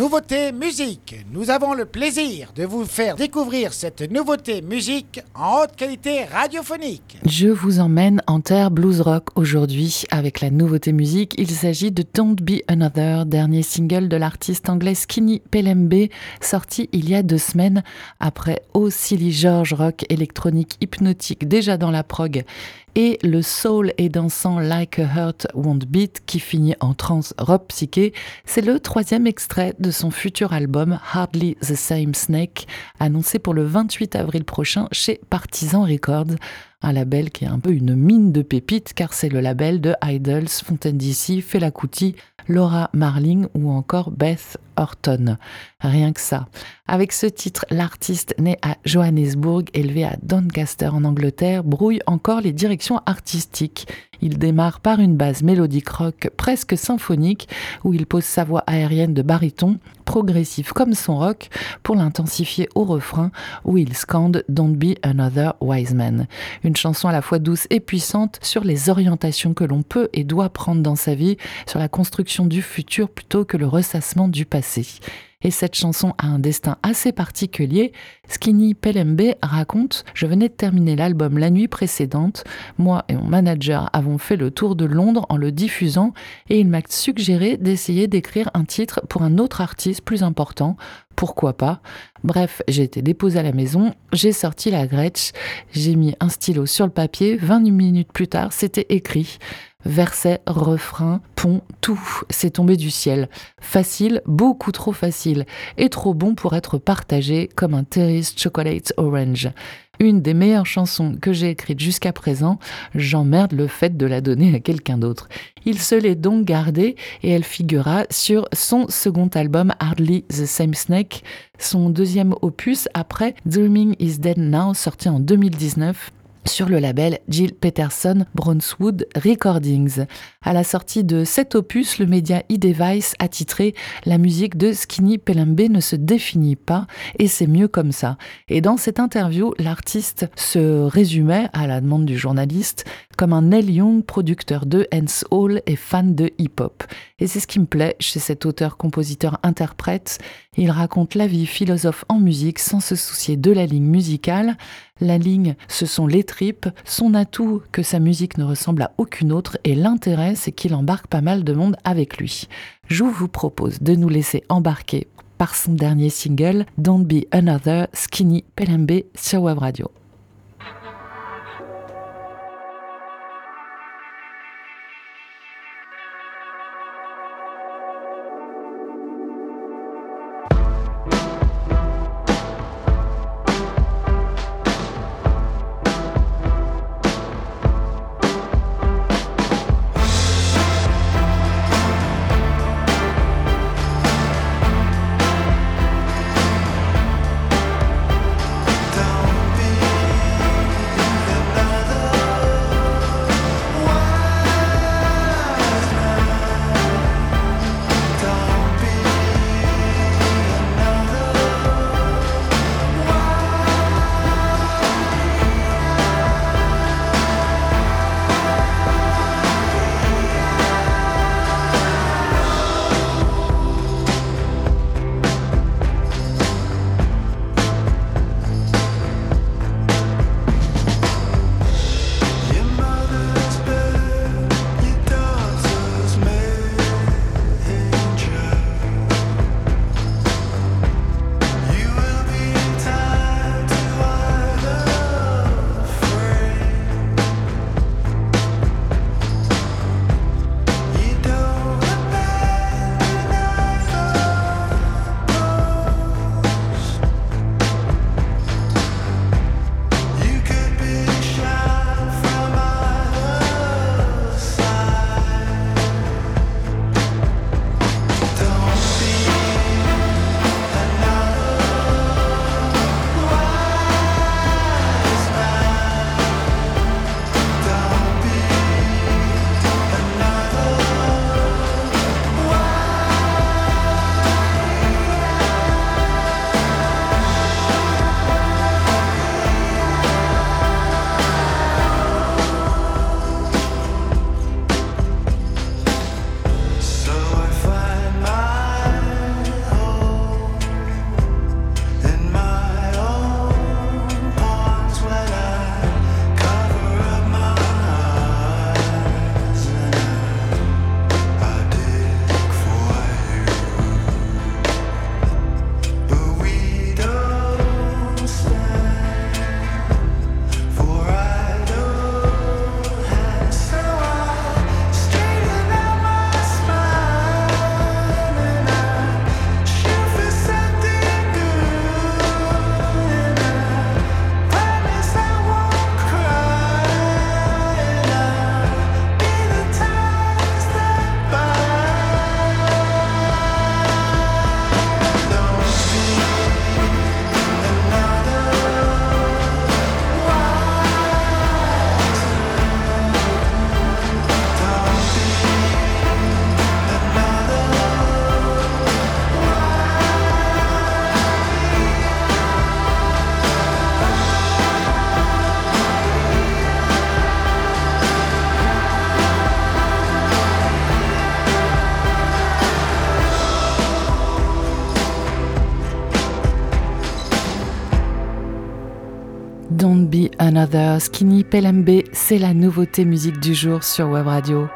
Nouveauté musique. Nous avons le plaisir de vous faire découvrir cette nouveauté musique en haute qualité radiophonique. Je vous emmène en terre blues rock aujourd'hui avec la nouveauté musique. Il s'agit de Don't Be Another, dernier single de l'artiste anglais Skinny Pelembe, sorti il y a deux semaines après Oh Silly George rock électronique hypnotique déjà dans la prog et le soul et dansant Like a Heart Won't Beat qui finit en trance rock psyché, c'est le troisième extrait de son futur album Hardly the Same Snake, annoncé pour le 28 avril prochain chez Partisan Records, un label qui est un peu une mine de pépites car c'est le label de Idols, Fontaine DC, Fela Kuti, Laura Marling ou encore Beth Orton. Rien que ça. Avec ce titre, l'artiste né à Johannesburg, élevé à Doncaster en Angleterre, brouille encore les directions artistiques. Il démarre par une base mélodique rock presque symphonique où il pose sa voix aérienne de baryton, progressif comme son rock, pour l'intensifier au refrain où il scande Don't be another wise man. Une chanson à la fois douce et puissante sur les orientations que l'on peut et doit prendre dans sa vie, sur la construction du futur plutôt que le ressassement du passé. Et cette chanson a un destin assez particulier. Skinny Pelembe raconte Je venais de terminer l'album la nuit précédente. Moi et mon manager avons fait le tour de Londres en le diffusant et il m'a suggéré d'essayer d'écrire un titre pour un autre artiste plus important. Pourquoi pas? Bref, j'ai été déposée à la maison, j'ai sorti la Gretsch, j'ai mis un stylo sur le papier, 20 minutes plus tard, c'était écrit. Verset, refrain, pont, tout, c'est tombé du ciel. Facile, beaucoup trop facile, et trop bon pour être partagé comme un Terry's Chocolate Orange. Une des meilleures chansons que j'ai écrites jusqu'à présent, j'emmerde le fait de la donner à quelqu'un d'autre. Il se l'est donc gardée et elle figurera sur son second album Hardly the Same Snake, son deuxième opus après Dreaming is Dead Now sorti en 2019 sur le label Jill Peterson Brownswood Recordings. À la sortie de cet opus, le média e-Device a titré La musique de Skinny Pelembe ne se définit pas et c'est mieux comme ça. Et dans cette interview, l'artiste se résumait, à la demande du journaliste, comme un Neil Young, producteur de Hall et fan de hip-hop. Et c'est ce qui me plaît chez cet auteur-compositeur-interprète. Il raconte la vie philosophe en musique sans se soucier de la ligne musicale. La ligne, ce sont les tripes. Son atout, que sa musique ne ressemble à aucune autre, et l'intérêt, c'est qu'il embarque pas mal de monde avec lui. Je vous propose de nous laisser embarquer par son dernier single, Don't Be Another Skinny Pelembe sur Radio. Don't Be Another, Skinny Pelembe, c'est la nouveauté musique du jour sur Web Radio.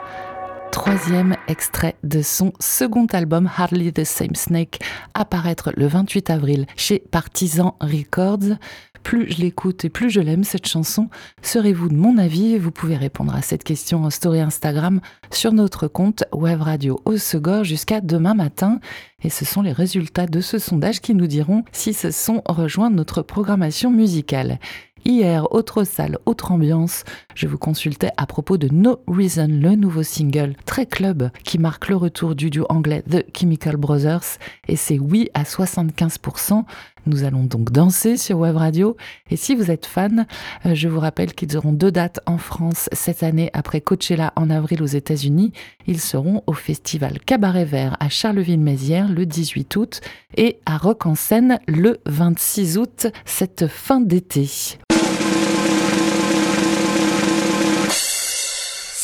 Troisième extrait de son second album Hardly the Same Snake, apparaître le 28 avril chez Partisan Records. Plus je l'écoute et plus je l'aime cette chanson, serez-vous de mon avis? Vous pouvez répondre à cette question en story Instagram sur notre compte Web Radio au Segor jusqu'à demain matin. Et ce sont les résultats de ce sondage qui nous diront si ce son rejoint notre programmation musicale. Hier, autre salle, autre ambiance, je vous consultais à propos de No Reason, le nouveau single très club qui marque le retour du duo anglais The Chemical Brothers et c'est oui à 75%. Nous allons donc danser sur Web Radio. Et si vous êtes fan, euh, je vous rappelle qu'ils auront deux dates en France cette année après Coachella en avril aux États-Unis. Ils seront au festival Cabaret Vert à Charleville-Mézières le 18 août et à Rock en Seine le 26 août, cette fin d'été.